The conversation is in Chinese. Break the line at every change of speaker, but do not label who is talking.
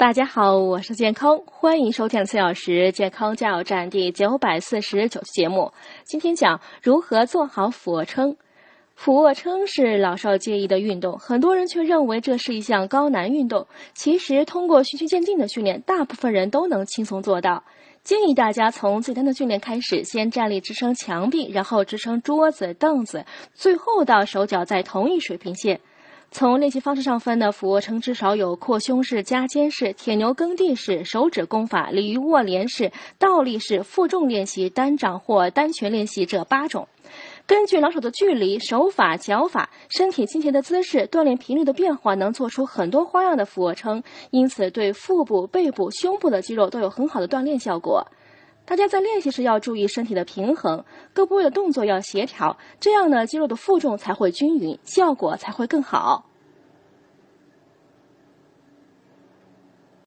大家好，我是健康，欢迎收听四小时健康加油站第九百四十九期节目。今天讲如何做好俯卧撑。俯卧撑是老少皆宜的运动，很多人却认为这是一项高难运动。其实，通过循序渐进的训练，大部分人都能轻松做到。建议大家从简单的训练开始，先站立支撑墙壁，然后支撑桌子、凳子，最后到手脚在同一水平线。从练习方式上分呢，俯卧撑至少有扩胸式、夹肩式、铁牛耕地式、手指功法、鲤鱼卧莲式、倒立式、负重练习、单掌或单拳练习这八种。根据老手的距离、手法、脚法、身体倾斜的姿势、锻炼频率的变化，能做出很多花样的俯卧撑，因此对腹部、背部、胸部的肌肉都有很好的锻炼效果。大家在练习时要注意身体的平衡，各部位的动作要协调，这样呢，肌肉的负重才会均匀，效果才会更好。